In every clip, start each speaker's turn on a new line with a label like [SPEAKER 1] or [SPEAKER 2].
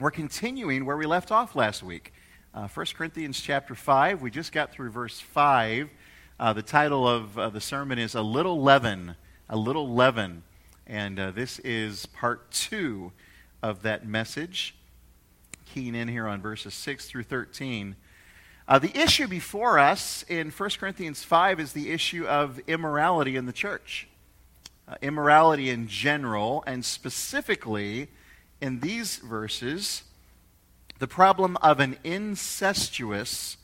[SPEAKER 1] We're continuing where we left off last week. Uh, 1 Corinthians chapter 5. We just got through verse 5. Uh, the title of uh, the sermon is A Little Leaven. A Little Leaven. And uh, this is part two of that message. Keying in here on verses 6 through 13. Uh, the issue before us in 1 Corinthians 5 is the issue of immorality in the church. Uh, immorality in general, and specifically in these verses, the problem of an incestuous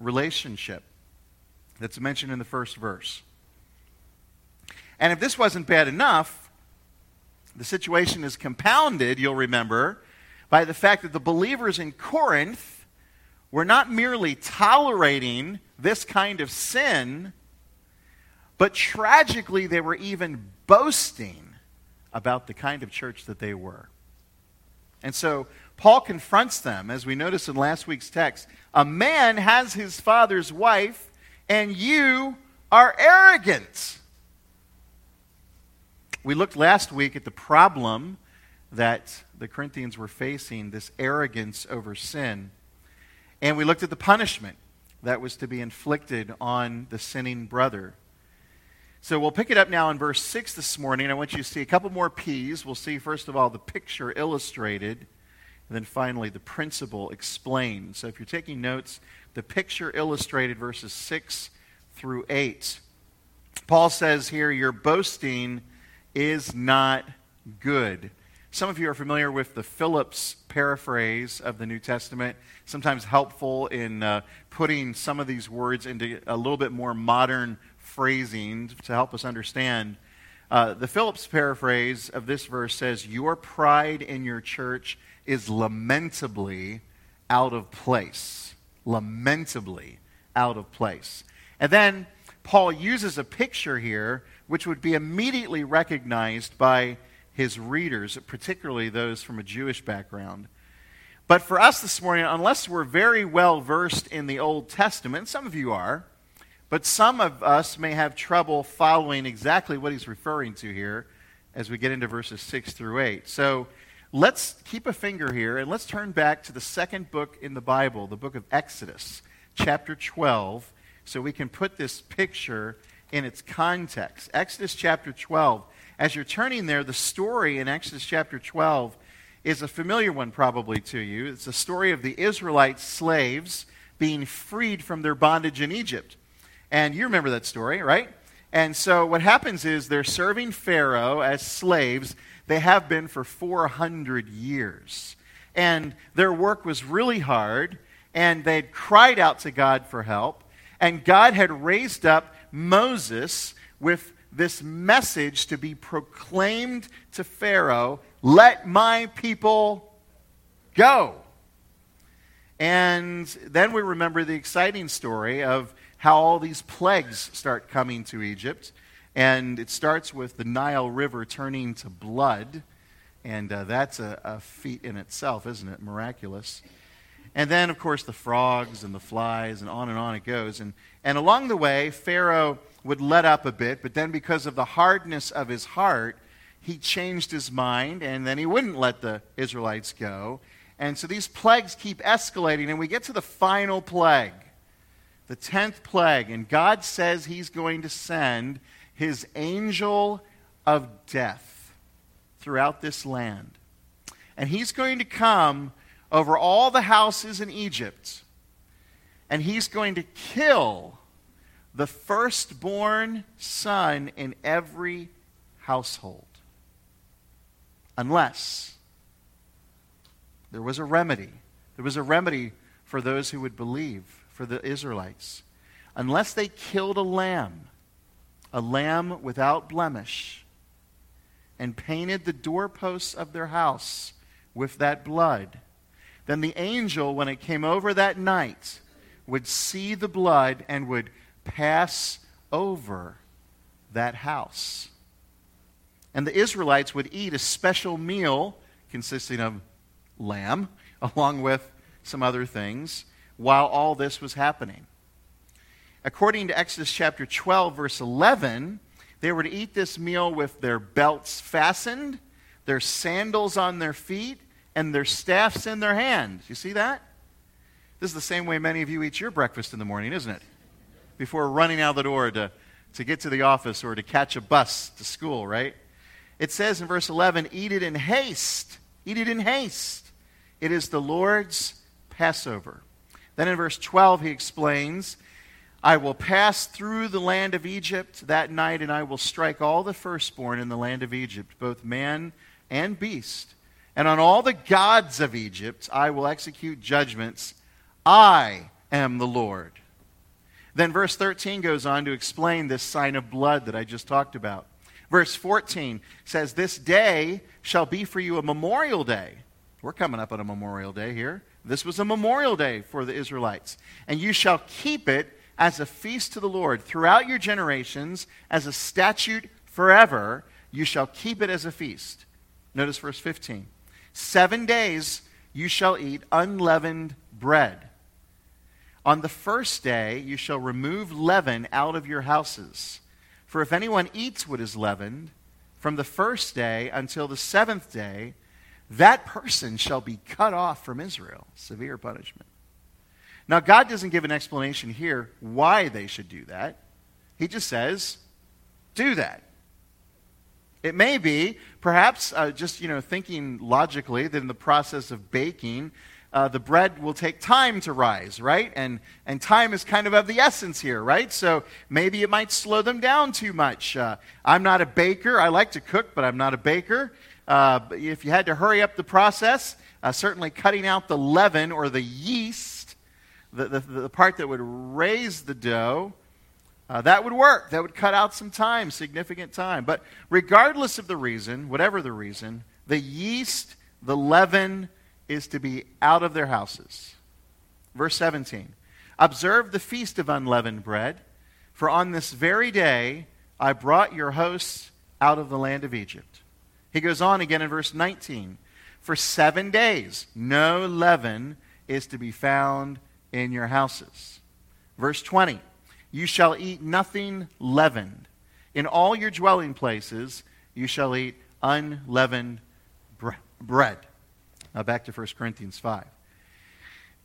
[SPEAKER 1] relationship that's mentioned in the first verse. And if this wasn't bad enough, the situation is compounded, you'll remember, by the fact that the believers in Corinth were not merely tolerating this kind of sin, but tragically they were even boasting about the kind of church that they were. And so Paul confronts them, as we noticed in last week's text. A man has his father's wife, and you are arrogant. We looked last week at the problem that the Corinthians were facing this arrogance over sin. And we looked at the punishment that was to be inflicted on the sinning brother. So we'll pick it up now in verse 6 this morning. I want you to see a couple more P's. We'll see, first of all, the picture illustrated, and then finally, the principle explained. So if you're taking notes, the picture illustrated, verses 6 through 8. Paul says here, Your boasting is not good. Some of you are familiar with the Phillips paraphrase of the New Testament, sometimes helpful in uh, putting some of these words into a little bit more modern phrasing to help us understand. Uh, the Phillips paraphrase of this verse says, Your pride in your church is lamentably out of place. Lamentably out of place. And then Paul uses a picture here which would be immediately recognized by his readers, particularly those from a Jewish background. But for us this morning, unless we're very well versed in the Old Testament, some of you are, but some of us may have trouble following exactly what he's referring to here as we get into verses 6 through 8. So let's keep a finger here and let's turn back to the second book in the Bible, the book of Exodus, chapter 12, so we can put this picture in its context. Exodus chapter 12. As you're turning there, the story in Exodus chapter 12 is a familiar one probably to you. It's the story of the Israelite slaves being freed from their bondage in Egypt. And you remember that story, right? And so what happens is they're serving Pharaoh as slaves. They have been for 400 years. And their work was really hard, and they'd cried out to God for help. And God had raised up Moses with this message to be proclaimed to Pharaoh let my people go. And then we remember the exciting story of how all these plagues start coming to Egypt. And it starts with the Nile River turning to blood. And uh, that's a, a feat in itself, isn't it? Miraculous. And then, of course, the frogs and the flies, and on and on it goes. And, and along the way, Pharaoh would let up a bit, but then because of the hardness of his heart, he changed his mind, and then he wouldn't let the Israelites go. And so these plagues keep escalating, and we get to the final plague the 10th plague, and God says he's going to send his angel of death throughout this land. And he's going to come over all the houses in Egypt, and he's going to kill the firstborn son in every household. Unless there was a remedy. There was a remedy for those who would believe for the Israelites. Unless they killed a lamb, a lamb without blemish, and painted the doorposts of their house with that blood, then the angel, when it came over that night, would see the blood and would pass over that house. And the Israelites would eat a special meal consisting of lamb, along with some other things while all this was happening. According to Exodus chapter 12, verse 11, they were to eat this meal with their belts fastened, their sandals on their feet, and their staffs in their hands. You see that? This is the same way many of you eat your breakfast in the morning, isn't it? Before running out the door to, to get to the office or to catch a bus to school, right? It says in verse 11, Eat it in haste. Eat it in haste. It is the Lord's Passover. Then in verse 12, he explains, I will pass through the land of Egypt that night, and I will strike all the firstborn in the land of Egypt, both man and beast. And on all the gods of Egypt I will execute judgments. I am the Lord. Then verse 13 goes on to explain this sign of blood that I just talked about. Verse 14 says, This day shall be for you a memorial day. We're coming up on a memorial day here. This was a memorial day for the Israelites. And you shall keep it as a feast to the Lord throughout your generations, as a statute forever. You shall keep it as a feast. Notice verse 15. Seven days you shall eat unleavened bread. On the first day you shall remove leaven out of your houses. For if anyone eats what is leavened, from the first day until the seventh day, that person shall be cut off from Israel. Severe punishment. Now, God doesn't give an explanation here why they should do that. He just says, do that. It may be, perhaps, uh, just you know, thinking logically that in the process of baking, uh, the bread will take time to rise, right? And, and time is kind of of the essence here, right? So maybe it might slow them down too much. Uh, I'm not a baker. I like to cook, but I'm not a baker. Uh, if you had to hurry up the process, uh, certainly cutting out the leaven or the yeast, the, the, the part that would raise the dough, uh, that would work. That would cut out some time, significant time. But regardless of the reason, whatever the reason, the yeast, the leaven, is to be out of their houses. Verse 17 Observe the feast of unleavened bread, for on this very day I brought your hosts out of the land of Egypt. He goes on again in verse 19. For seven days, no leaven is to be found in your houses. Verse 20. You shall eat nothing leavened. In all your dwelling places, you shall eat unleavened bre- bread. Now back to 1 Corinthians 5.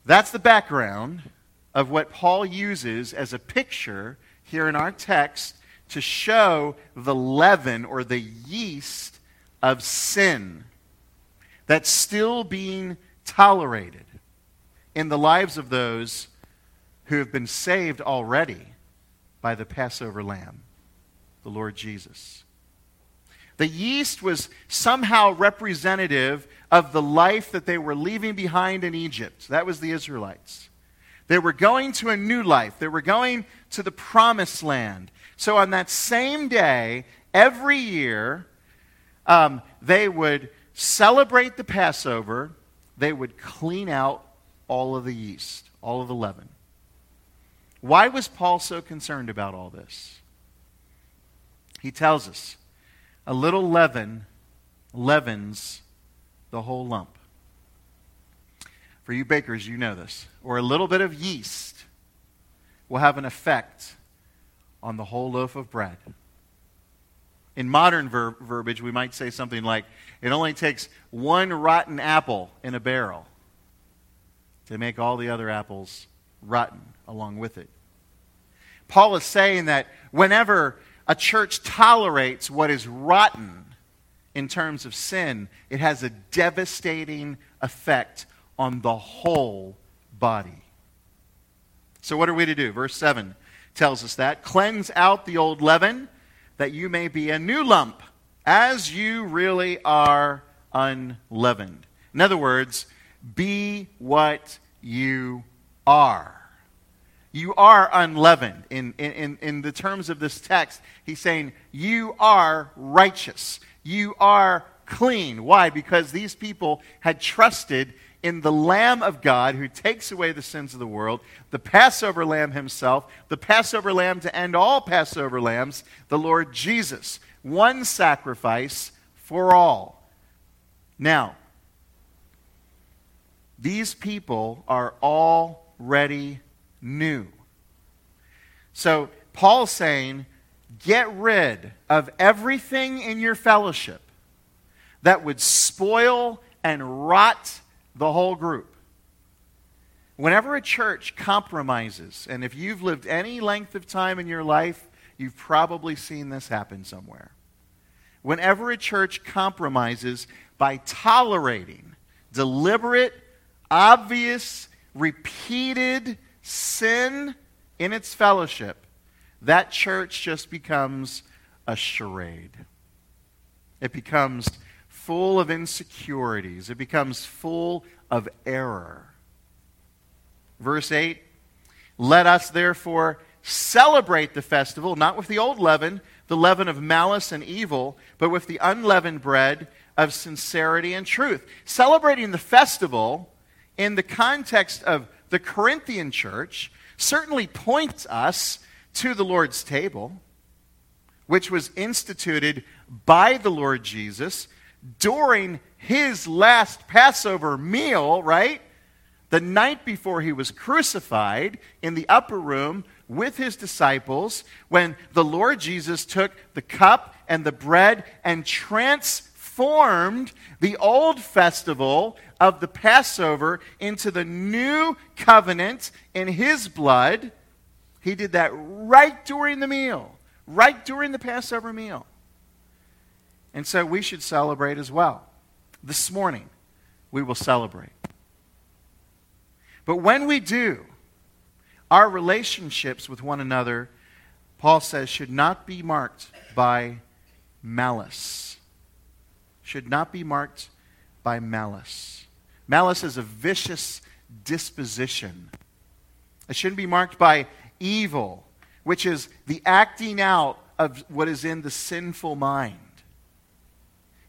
[SPEAKER 1] That's the background of what Paul uses as a picture here in our text to show the leaven or the yeast of sin that's still being tolerated in the lives of those who have been saved already by the Passover lamb, the Lord Jesus. The yeast was somehow representative of the life that they were leaving behind in Egypt. That was the Israelites. They were going to a new life, they were going to the promised land. So on that same day, every year, um, they would celebrate the Passover, they would clean out all of the yeast, all of the leaven. Why was Paul so concerned about all this? He tells us a little leaven leavens the whole lump. For you bakers, you know this. Or a little bit of yeast will have an effect on the whole loaf of bread. In modern ver- verbiage, we might say something like, it only takes one rotten apple in a barrel to make all the other apples rotten along with it. Paul is saying that whenever a church tolerates what is rotten in terms of sin, it has a devastating effect on the whole body. So, what are we to do? Verse 7 tells us that. Cleanse out the old leaven that you may be a new lump, as you really are unleavened. In other words, be what you are. You are unleavened. In, in, in the terms of this text, he's saying, You are righteous. You are clean. Why? Because these people had trusted in the Lamb of God who takes away the sins of the world, the Passover Lamb himself, the Passover Lamb to end all Passover lambs, the Lord Jesus. One sacrifice for all. Now, these people are already new. So, Paul's saying, get rid of everything in your fellowship that would spoil and rot the whole group. Whenever a church compromises, and if you've lived any length of time in your life, you've probably seen this happen somewhere. Whenever a church compromises by tolerating deliberate, obvious, repeated sin in its fellowship, that church just becomes a charade. It becomes full of insecurities, it becomes full of error. Verse 8 Let us therefore celebrate the festival, not with the old leaven, the leaven of malice and evil, but with the unleavened bread of sincerity and truth. Celebrating the festival in the context of the Corinthian church certainly points us to the Lord's table, which was instituted by the Lord Jesus during his last Passover meal, right? The night before he was crucified in the upper room with his disciples, when the Lord Jesus took the cup and the bread and transformed the old festival of the Passover into the new covenant in his blood. He did that right during the meal, right during the Passover meal. And so we should celebrate as well. This morning, we will celebrate. But when we do, our relationships with one another, Paul says, should not be marked by malice. Should not be marked by malice. Malice is a vicious disposition. It shouldn't be marked by evil, which is the acting out of what is in the sinful mind.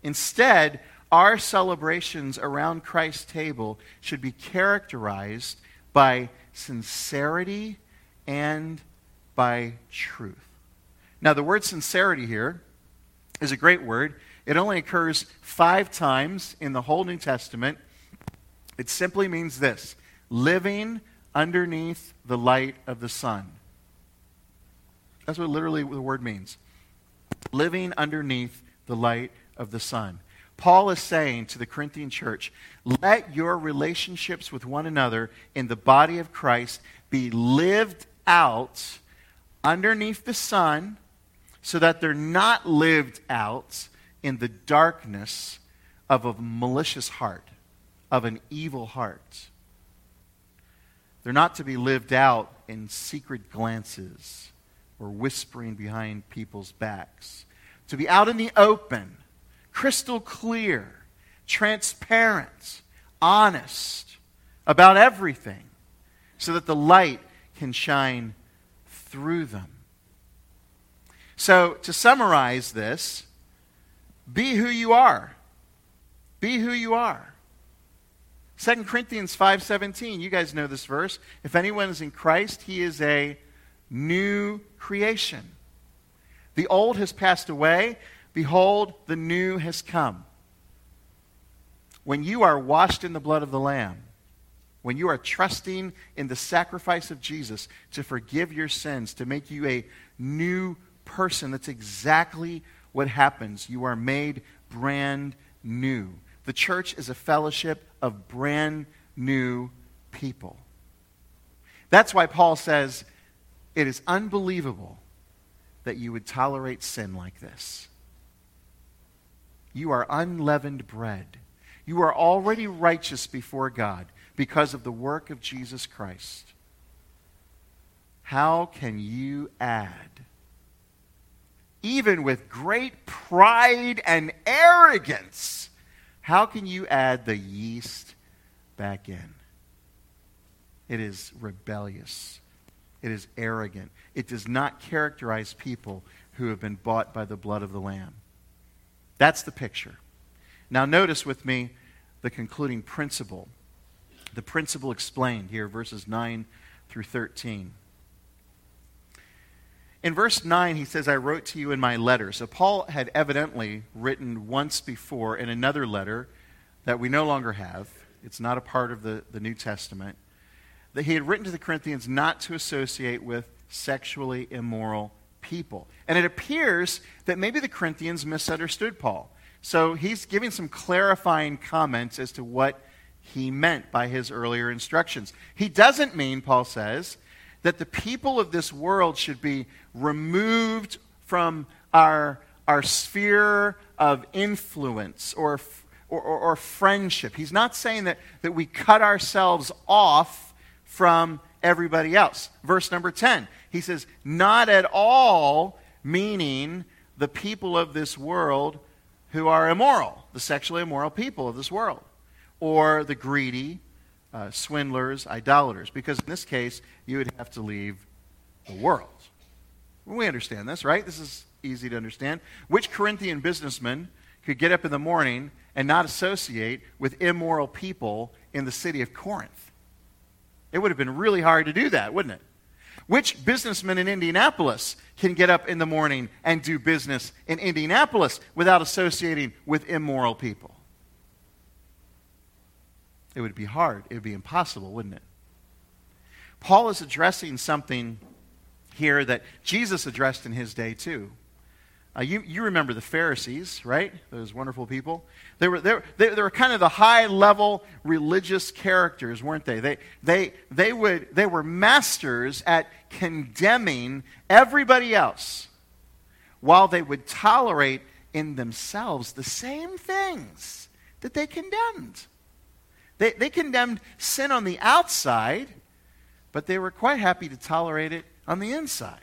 [SPEAKER 1] Instead, our celebrations around Christ's table should be characterized by sincerity and by truth. Now, the word sincerity here is a great word. It only occurs five times in the whole New Testament. It simply means this living underneath the light of the sun. That's what literally the word means. Living underneath the light of the sun. Paul is saying to the Corinthian church, let your relationships with one another in the body of Christ be lived out underneath the sun so that they're not lived out in the darkness of a malicious heart, of an evil heart. They're not to be lived out in secret glances or whispering behind people's backs. To be out in the open crystal clear, transparent, honest about everything so that the light can shine through them. So, to summarize this, be who you are. Be who you are. 2 Corinthians 5:17, you guys know this verse. If anyone is in Christ, he is a new creation. The old has passed away, Behold, the new has come. When you are washed in the blood of the Lamb, when you are trusting in the sacrifice of Jesus to forgive your sins, to make you a new person, that's exactly what happens. You are made brand new. The church is a fellowship of brand new people. That's why Paul says it is unbelievable that you would tolerate sin like this. You are unleavened bread. You are already righteous before God because of the work of Jesus Christ. How can you add, even with great pride and arrogance, how can you add the yeast back in? It is rebellious. It is arrogant. It does not characterize people who have been bought by the blood of the Lamb. That's the picture. Now, notice with me the concluding principle. The principle explained here, verses 9 through 13. In verse 9, he says, I wrote to you in my letter. So, Paul had evidently written once before in another letter that we no longer have. It's not a part of the, the New Testament. That he had written to the Corinthians not to associate with sexually immoral people. And it appears that maybe the Corinthians misunderstood Paul. So he's giving some clarifying comments as to what he meant by his earlier instructions. He doesn't mean, Paul says, that the people of this world should be removed from our, our sphere of influence or, or, or, or friendship. He's not saying that, that we cut ourselves off from everybody else. Verse number 10, he says, Not at all, meaning the people of this world who are immoral, the sexually immoral people of this world, or the greedy, uh, swindlers, idolaters, because in this case, you would have to leave the world. We understand this, right? This is easy to understand. Which Corinthian businessman could get up in the morning and not associate with immoral people in the city of Corinth? It would have been really hard to do that, wouldn't it? Which businessman in Indianapolis can get up in the morning and do business in Indianapolis without associating with immoral people? It would be hard. It would be impossible, wouldn't it? Paul is addressing something here that Jesus addressed in his day, too. Uh, you, you remember the Pharisees, right? Those wonderful people. They were, they, they were kind of the high level religious characters, weren't they? They, they, they, would, they were masters at condemning everybody else while they would tolerate in themselves the same things that they condemned. They, they condemned sin on the outside, but they were quite happy to tolerate it on the inside.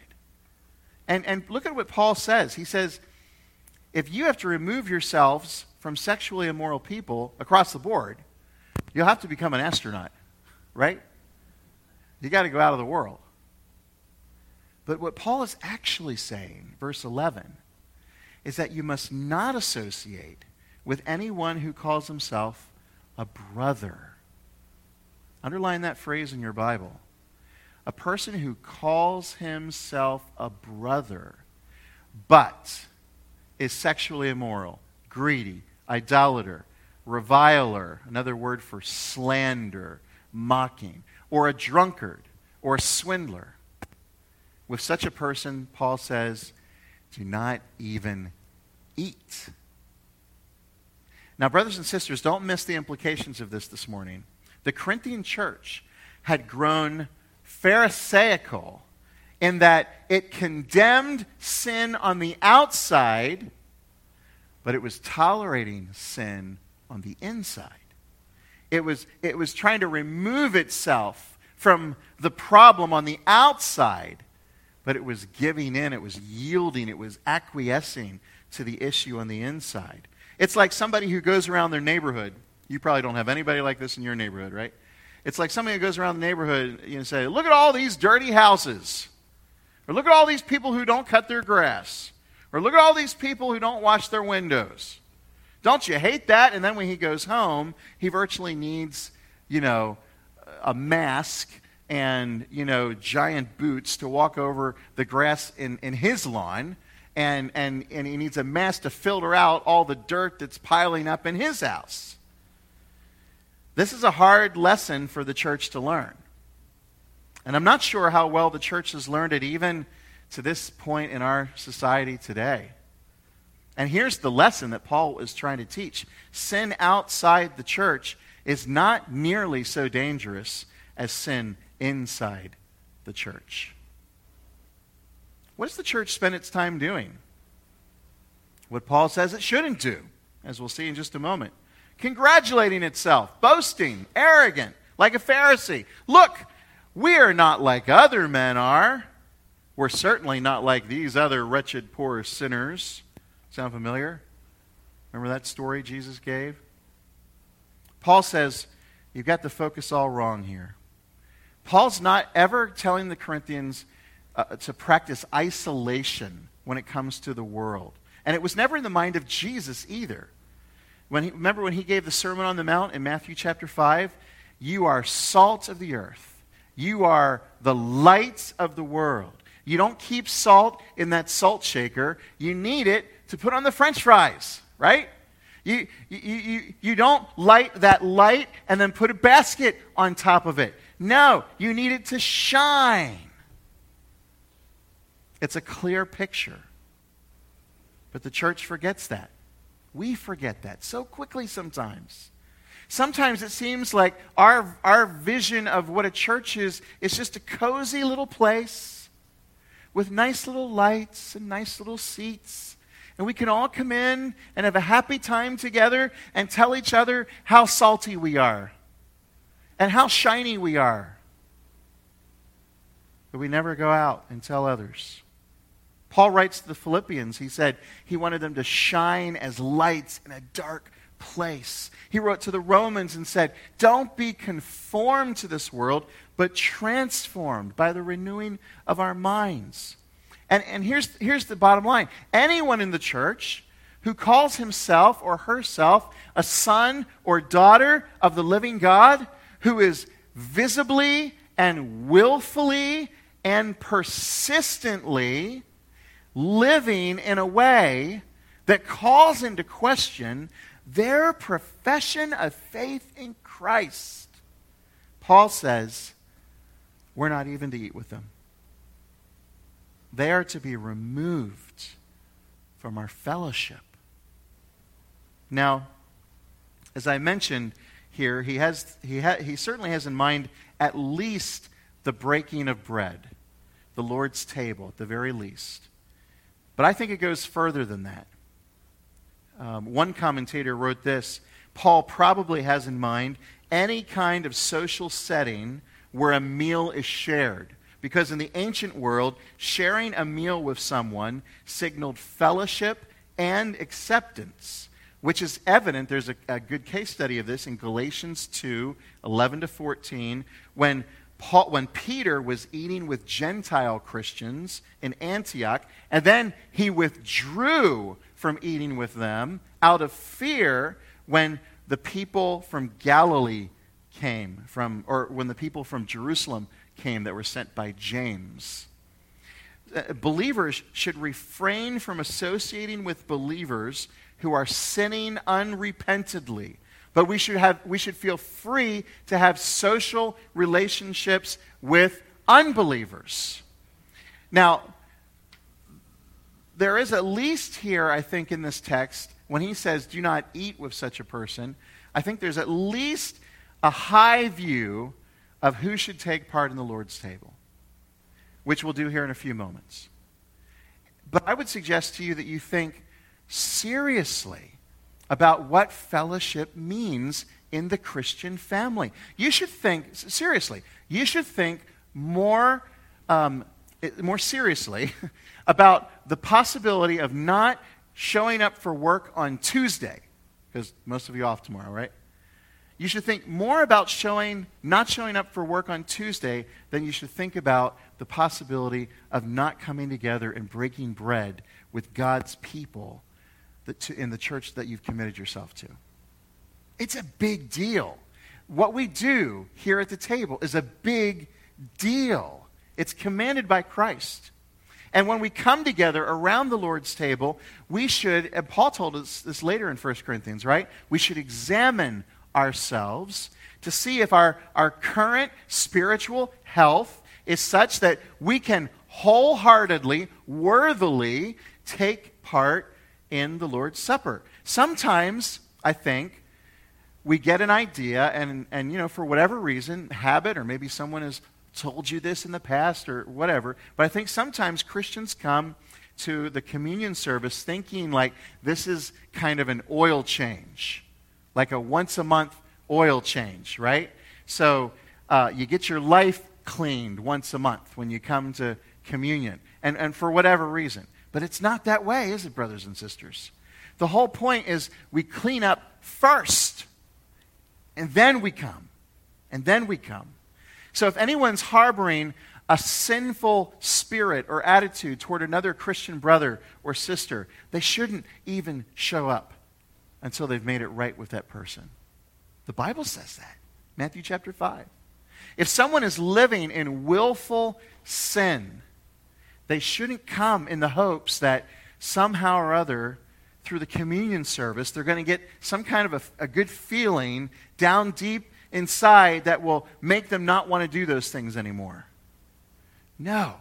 [SPEAKER 1] And, and look at what Paul says. He says, if you have to remove yourselves from sexually immoral people across the board, you'll have to become an astronaut, right? You got to go out of the world. But what Paul is actually saying, verse 11, is that you must not associate with anyone who calls himself a brother. Underline that phrase in your Bible. A person who calls himself a brother, but is sexually immoral, greedy, idolater, reviler, another word for slander, mocking, or a drunkard, or a swindler. With such a person, Paul says, do not even eat. Now, brothers and sisters, don't miss the implications of this this morning. The Corinthian church had grown Pharisaical in that it condemned sin on the outside, but it was tolerating sin on the inside. It was, it was trying to remove itself from the problem on the outside, but it was giving in, it was yielding, it was acquiescing to the issue on the inside. It's like somebody who goes around their neighborhood. You probably don't have anybody like this in your neighborhood, right? It's like somebody who goes around the neighborhood and say, Look at all these dirty houses. Or look at all these people who don't cut their grass. Or look at all these people who don't wash their windows. Don't you hate that? And then when he goes home, he virtually needs, you know, a mask and, you know, giant boots to walk over the grass in, in his lawn and, and, and he needs a mask to filter out all the dirt that's piling up in his house. This is a hard lesson for the church to learn. And I'm not sure how well the church has learned it even to this point in our society today. And here's the lesson that Paul is trying to teach sin outside the church is not nearly so dangerous as sin inside the church. What does the church spend its time doing? What Paul says it shouldn't do, as we'll see in just a moment. Congratulating itself, boasting, arrogant, like a Pharisee. Look, we are not like other men are. We're certainly not like these other wretched, poor sinners. Sound familiar? Remember that story Jesus gave? Paul says, You've got the focus all wrong here. Paul's not ever telling the Corinthians uh, to practice isolation when it comes to the world. And it was never in the mind of Jesus either. When he, remember when he gave the Sermon on the Mount in Matthew chapter 5? You are salt of the earth, you are the light of the world. You don't keep salt in that salt shaker, you need it to put on the french fries, right? You, you, you, you don't light that light and then put a basket on top of it. No, you need it to shine. It's a clear picture. But the church forgets that. We forget that so quickly sometimes. Sometimes it seems like our, our vision of what a church is is just a cozy little place with nice little lights and nice little seats. And we can all come in and have a happy time together and tell each other how salty we are and how shiny we are. But we never go out and tell others. Paul writes to the Philippians, he said he wanted them to shine as lights in a dark place. He wrote to the Romans and said, Don't be conformed to this world, but transformed by the renewing of our minds. And, and here's, here's the bottom line anyone in the church who calls himself or herself a son or daughter of the living God, who is visibly and willfully and persistently living in a way that calls into question their profession of faith in Christ. Paul says, we're not even to eat with them. They are to be removed from our fellowship. Now, as I mentioned here, he, has, he, ha, he certainly has in mind at least the breaking of bread, the Lord's table, at the very least. But I think it goes further than that. Um, one commentator wrote this Paul probably has in mind any kind of social setting where a meal is shared. Because in the ancient world, sharing a meal with someone signaled fellowship and acceptance, which is evident. There's a, a good case study of this in Galatians 2 11 to 14, when Paul, when Peter was eating with Gentile Christians in Antioch, and then he withdrew from eating with them out of fear when the people from Galilee came, from, or when the people from Jerusalem came that were sent by James. Uh, believers should refrain from associating with believers who are sinning unrepentantly. But we should, have, we should feel free to have social relationships with unbelievers. Now, there is at least here, I think, in this text, when he says, do not eat with such a person, I think there's at least a high view of who should take part in the Lord's table, which we'll do here in a few moments. But I would suggest to you that you think seriously about what fellowship means in the Christian family. You should think, seriously, you should think more, um, more seriously about the possibility of not showing up for work on Tuesday, because most of you off tomorrow, right? You should think more about showing, not showing up for work on Tuesday than you should think about the possibility of not coming together and breaking bread with God's people in the church that you've committed yourself to. It's a big deal. What we do here at the table is a big deal. It's commanded by Christ. And when we come together around the Lord's table, we should, and Paul told us this later in 1 Corinthians, right? We should examine ourselves to see if our, our current spiritual health is such that we can wholeheartedly, worthily take part in the Lord's Supper. Sometimes, I think, we get an idea, and, and you know, for whatever reason, habit, or maybe someone has told you this in the past or whatever. But I think sometimes Christians come to the communion service thinking like this is kind of an oil change, like a once a month oil change, right? So uh, you get your life cleaned once a month when you come to communion, and, and for whatever reason. But it's not that way, is it, brothers and sisters? The whole point is we clean up first, and then we come. And then we come. So if anyone's harboring a sinful spirit or attitude toward another Christian brother or sister, they shouldn't even show up until they've made it right with that person. The Bible says that. Matthew chapter 5. If someone is living in willful sin, they shouldn't come in the hopes that somehow or other, through the communion service, they're going to get some kind of a, a good feeling down deep inside that will make them not want to do those things anymore. No.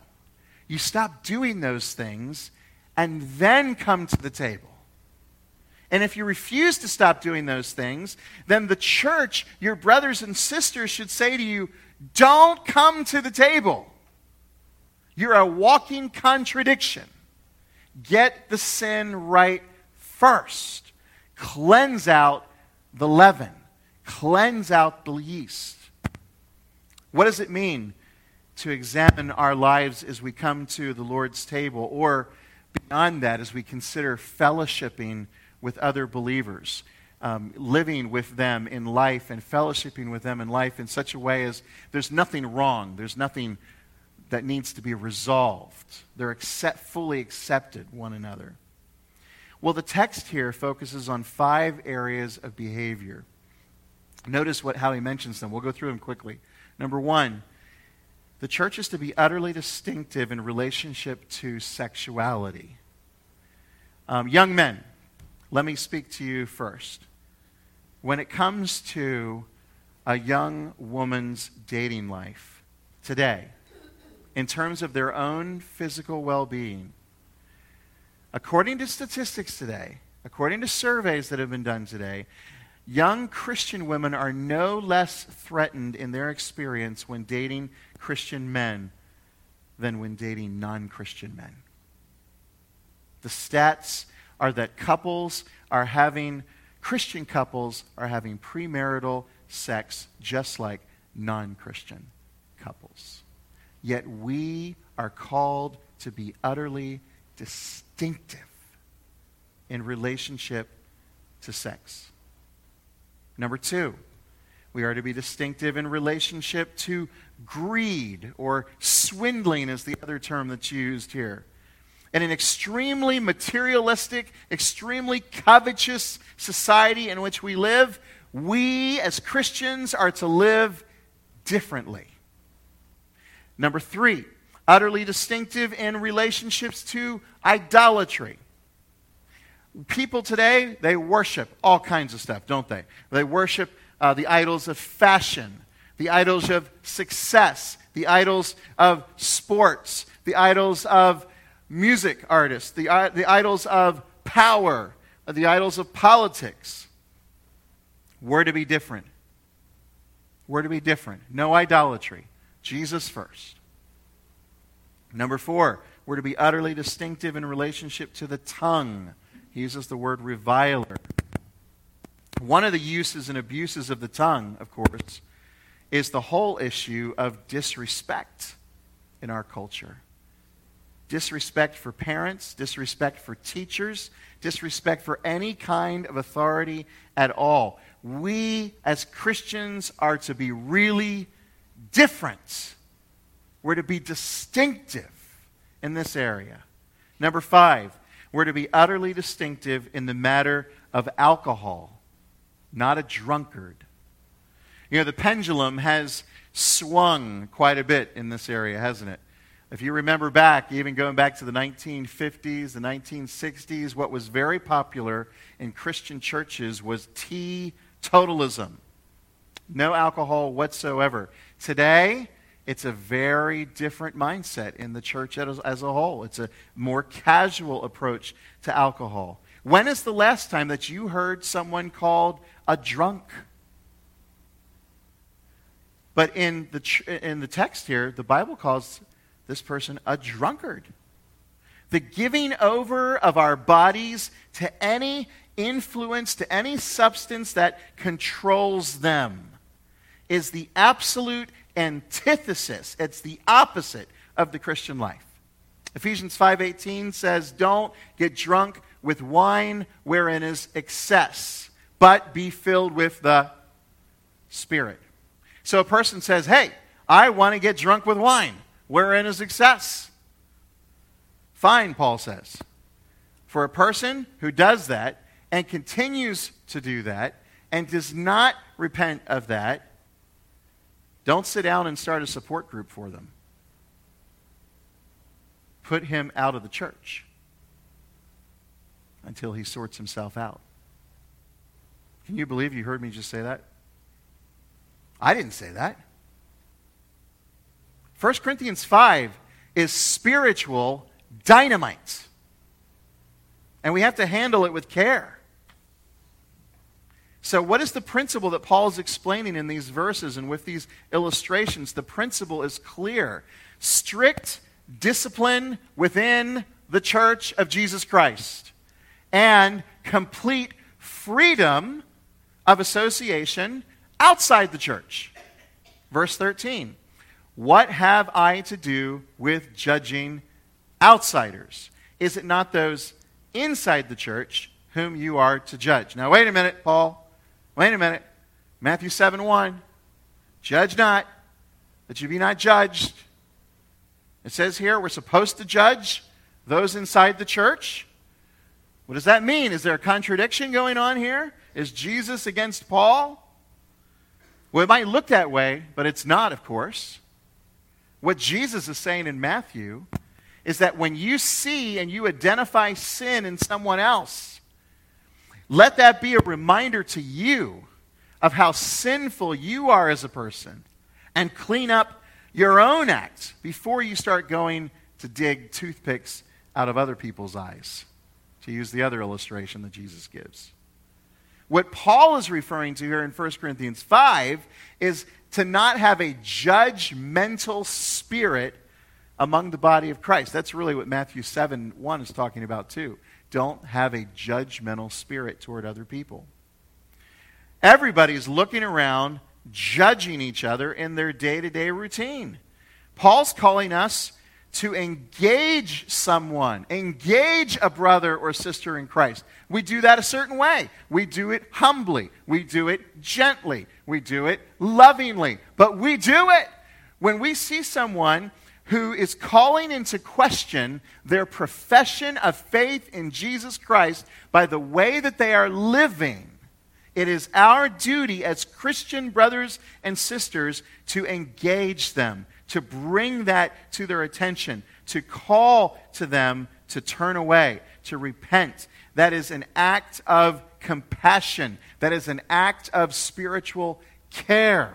[SPEAKER 1] You stop doing those things and then come to the table. And if you refuse to stop doing those things, then the church, your brothers and sisters, should say to you, Don't come to the table. You're a walking contradiction. Get the sin right first. Cleanse out the leaven, cleanse out the yeast. What does it mean to examine our lives as we come to the Lord's table, or beyond that, as we consider fellowshipping with other believers? Um, living with them in life and fellowshipping with them in life in such a way as there's nothing wrong, there's nothing that needs to be resolved. They're accept, fully accepted one another. Well, the text here focuses on five areas of behavior. Notice what, how he mentions them. We'll go through them quickly. Number one, the church is to be utterly distinctive in relationship to sexuality. Um, young men, let me speak to you first. When it comes to a young woman's dating life today, in terms of their own physical well being. According to statistics today, according to surveys that have been done today, young Christian women are no less threatened in their experience when dating Christian men than when dating non Christian men. The stats are that couples are having, Christian couples are having premarital sex just like non Christian couples. Yet we are called to be utterly distinctive in relationship to sex. Number two, we are to be distinctive in relationship to greed, or swindling is the other term that's used here. In an extremely materialistic, extremely covetous society in which we live, we as Christians are to live differently. Number three, utterly distinctive in relationships to idolatry. People today, they worship all kinds of stuff, don't they? They worship uh, the idols of fashion, the idols of success, the idols of sports, the idols of music artists, the, uh, the idols of power, uh, the idols of politics. We're to be different. We're to be different. No idolatry. Jesus first. Number four, we're to be utterly distinctive in relationship to the tongue. He uses the word reviler. One of the uses and abuses of the tongue, of course, is the whole issue of disrespect in our culture. Disrespect for parents, disrespect for teachers, disrespect for any kind of authority at all. We as Christians are to be really different. We're to be distinctive in this area. Number five, we're to be utterly distinctive in the matter of alcohol, not a drunkard. You know, the pendulum has swung quite a bit in this area, hasn't it? If you remember back, even going back to the 1950s, the 1960s, what was very popular in Christian churches was teetotalism. No alcohol whatsoever. Today, it's a very different mindset in the church as, as, a whole. It's a more casual approach to alcohol. When is the last time that you heard someone called a drunk? But in the, in the text here, the Bible calls this person a drunkard. The giving over of our bodies to any influence, to any substance that controls them is the absolute antithesis. It's the opposite of the Christian life. Ephesians 5:18 says, "Don't get drunk with wine wherein is excess, but be filled with the Spirit." So a person says, "Hey, I want to get drunk with wine wherein is excess." Fine, Paul says. For a person who does that and continues to do that and does not repent of that, don't sit down and start a support group for them. Put him out of the church until he sorts himself out. Can you believe you heard me just say that? I didn't say that. 1 Corinthians 5 is spiritual dynamite. And we have to handle it with care. So, what is the principle that Paul is explaining in these verses and with these illustrations? The principle is clear strict discipline within the church of Jesus Christ, and complete freedom of association outside the church. Verse 13 What have I to do with judging outsiders? Is it not those inside the church whom you are to judge? Now, wait a minute, Paul. Wait a minute. Matthew 7 1. Judge not, that you be not judged. It says here we're supposed to judge those inside the church. What does that mean? Is there a contradiction going on here? Is Jesus against Paul? Well, it might look that way, but it's not, of course. What Jesus is saying in Matthew is that when you see and you identify sin in someone else, let that be a reminder to you of how sinful you are as a person and clean up your own act before you start going to dig toothpicks out of other people's eyes, to use the other illustration that Jesus gives. What Paul is referring to here in 1 Corinthians 5 is to not have a judgmental spirit among the body of Christ. That's really what Matthew 7 1 is talking about, too don't have a judgmental spirit toward other people. Everybody's looking around, judging each other in their day to day routine. Paul's calling us to engage someone, engage a brother or sister in Christ. We do that a certain way. We do it humbly, we do it gently, we do it lovingly, but we do it. When we see someone who is calling into question their profession of faith in Jesus Christ by the way that they are living, it is our duty as Christian brothers and sisters to engage them, to bring that to their attention, to call to them to turn away, to repent. That is an act of compassion, that is an act of spiritual care.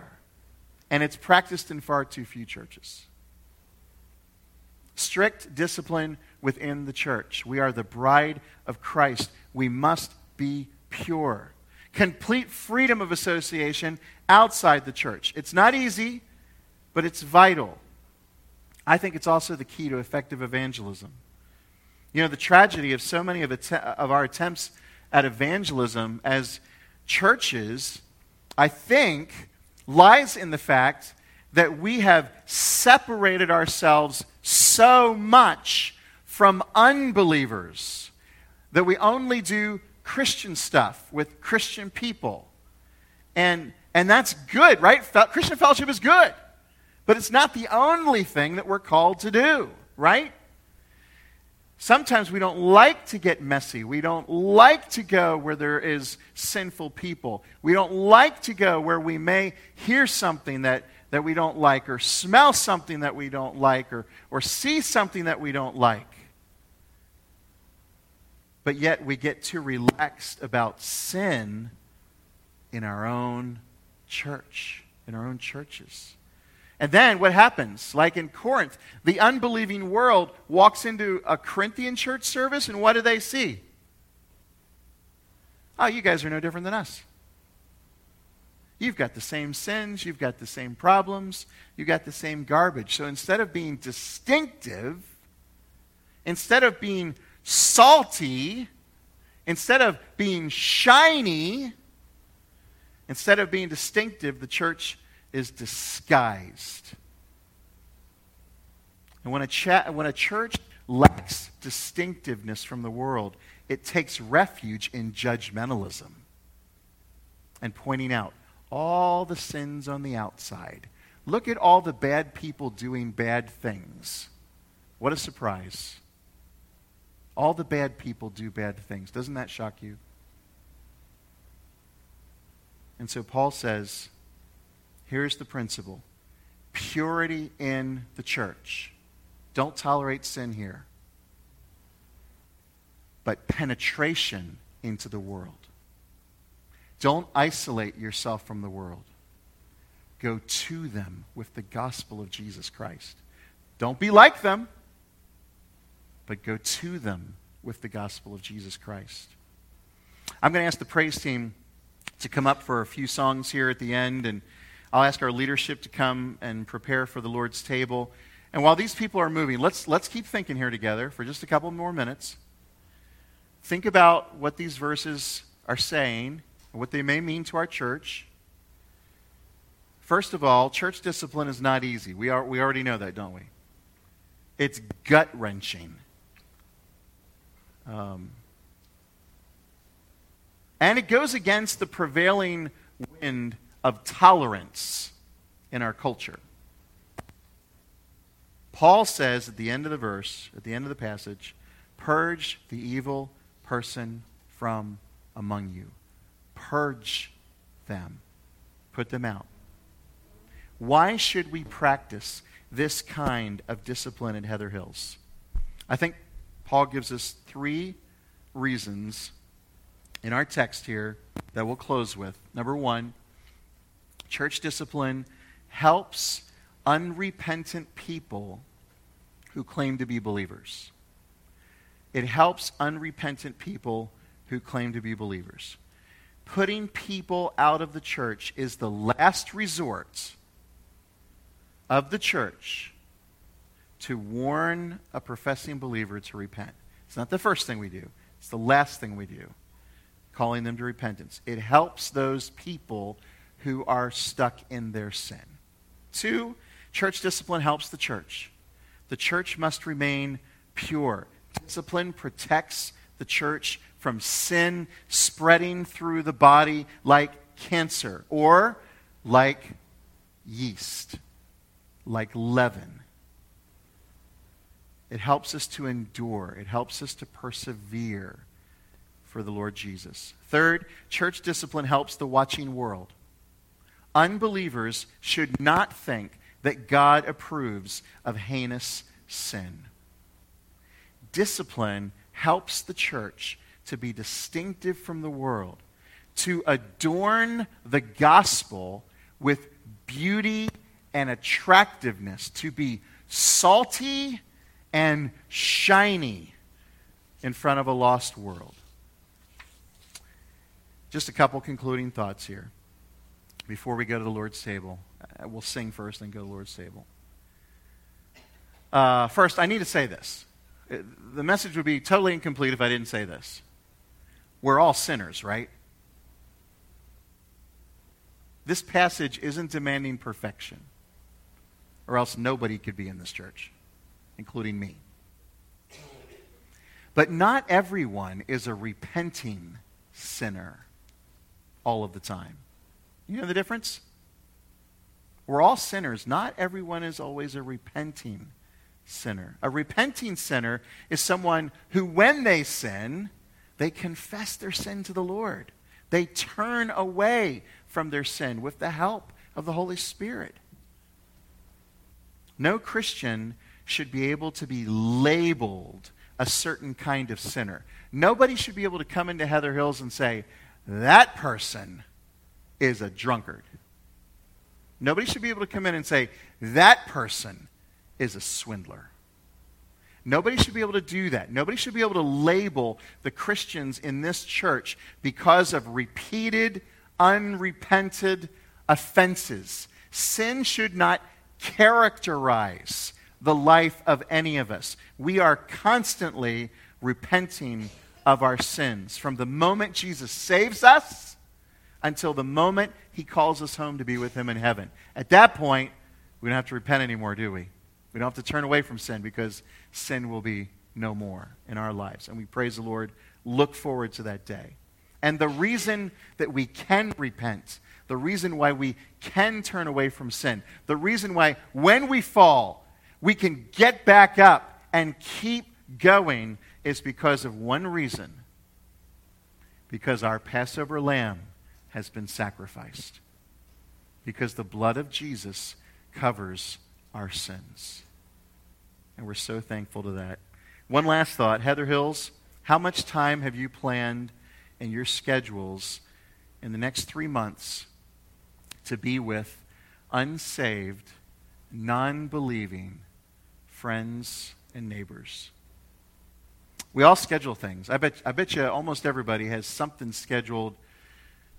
[SPEAKER 1] And it's practiced in far too few churches strict discipline within the church. We are the bride of Christ. We must be pure. Complete freedom of association outside the church. It's not easy, but it's vital. I think it's also the key to effective evangelism. You know, the tragedy of so many of, of our attempts at evangelism as churches, I think, lies in the fact that we have separated ourselves so much from unbelievers that we only do Christian stuff with Christian people. And, and that's good, right? Christian fellowship is good. But it's not the only thing that we're called to do, right? Sometimes we don't like to get messy. We don't like to go where there is sinful people. We don't like to go where we may hear something that that we don't like, or smell something that we don't like, or, or see something that we don't like. But yet we get too relaxed about sin in our own church, in our own churches. And then what happens? Like in Corinth, the unbelieving world walks into a Corinthian church service, and what do they see? Oh, you guys are no different than us. You've got the same sins, you've got the same problems, you've got the same garbage. So instead of being distinctive, instead of being salty, instead of being shiny, instead of being distinctive, the church is disguised. And when a, cha- when a church lacks distinctiveness from the world, it takes refuge in judgmentalism and pointing out all the sins on the outside. Look at all the bad people doing bad things. What a surprise. All the bad people do bad things. Doesn't that shock you? And so Paul says here's the principle purity in the church. Don't tolerate sin here, but penetration into the world. Don't isolate yourself from the world. Go to them with the gospel of Jesus Christ. Don't be like them, but go to them with the gospel of Jesus Christ. I'm going to ask the praise team to come up for a few songs here at the end, and I'll ask our leadership to come and prepare for the Lord's table. And while these people are moving, let's, let's keep thinking here together for just a couple more minutes. Think about what these verses are saying what they may mean to our church. First of all, church discipline is not easy. We, are, we already know that, don't we? It's gut wrenching. Um, and it goes against the prevailing wind of tolerance in our culture. Paul says at the end of the verse, at the end of the passage, purge the evil person from among you. Purge them. Put them out. Why should we practice this kind of discipline in Heather Hills? I think Paul gives us three reasons in our text here that we'll close with. Number one, church discipline helps unrepentant people who claim to be believers. It helps unrepentant people who claim to be believers. Putting people out of the church is the last resort of the church to warn a professing believer to repent. It's not the first thing we do, it's the last thing we do, calling them to repentance. It helps those people who are stuck in their sin. Two, church discipline helps the church. The church must remain pure. Discipline protects the church from sin spreading through the body like cancer or like yeast, like leaven. It helps us to endure, it helps us to persevere for the Lord Jesus. Third, church discipline helps the watching world. Unbelievers should not think that God approves of heinous sin. Discipline helps the church to be distinctive from the world, to adorn the gospel with beauty and attractiveness, to be salty and shiny in front of a lost world. Just a couple concluding thoughts here before we go to the Lord's table. Uh, we'll sing first and go to the Lord's table. Uh, first, I need to say this. Uh, the message would be totally incomplete if I didn't say this. We're all sinners, right? This passage isn't demanding perfection, or else nobody could be in this church, including me. But not everyone is a repenting sinner all of the time. You know the difference? We're all sinners. Not everyone is always a repenting sinner. A repenting sinner is someone who, when they sin, they confess their sin to the Lord. They turn away from their sin with the help of the Holy Spirit. No Christian should be able to be labeled a certain kind of sinner. Nobody should be able to come into Heather Hills and say, that person is a drunkard. Nobody should be able to come in and say, that person is a swindler. Nobody should be able to do that. Nobody should be able to label the Christians in this church because of repeated, unrepented offenses. Sin should not characterize the life of any of us. We are constantly repenting of our sins from the moment Jesus saves us until the moment he calls us home to be with him in heaven. At that point, we don't have to repent anymore, do we? We don't have to turn away from sin because sin will be no more in our lives. And we praise the Lord, look forward to that day. And the reason that we can repent, the reason why we can turn away from sin, the reason why when we fall, we can get back up and keep going is because of one reason because our Passover lamb has been sacrificed. Because the blood of Jesus covers our sins. And we're so thankful to that. One last thought Heather Hills, how much time have you planned in your schedules in the next three months to be with unsaved, non believing friends and neighbors? We all schedule things. I bet, I bet you almost everybody has something scheduled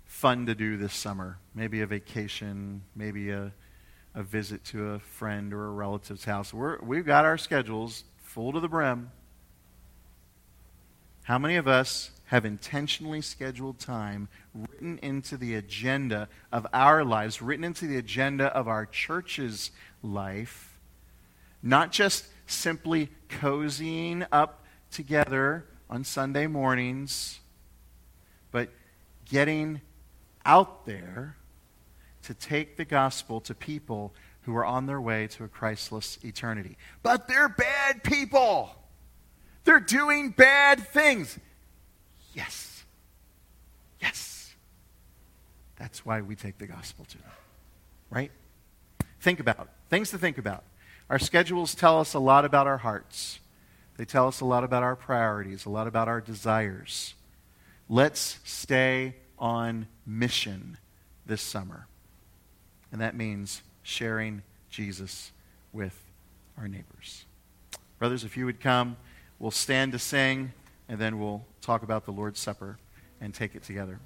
[SPEAKER 1] fun to do this summer. Maybe a vacation, maybe a, a visit to a friend or a relative's house. We're, we've got our schedules full to the brim. How many of us have intentionally scheduled time written into the agenda of our lives, written into the agenda of our church's life, not just simply cozying up together on Sunday mornings, but getting out there to take the gospel to people who are on their way to a Christless eternity. But they're bad people. They're doing bad things. Yes. Yes. That's why we take the gospel to them. Right? Think about things to think about. Our schedules tell us a lot about our hearts. They tell us a lot about our priorities, a lot about our desires. Let's stay on mission this summer. And that means sharing Jesus with our neighbors. Brothers, if you would come, we'll stand to sing, and then we'll talk about the Lord's Supper and take it together.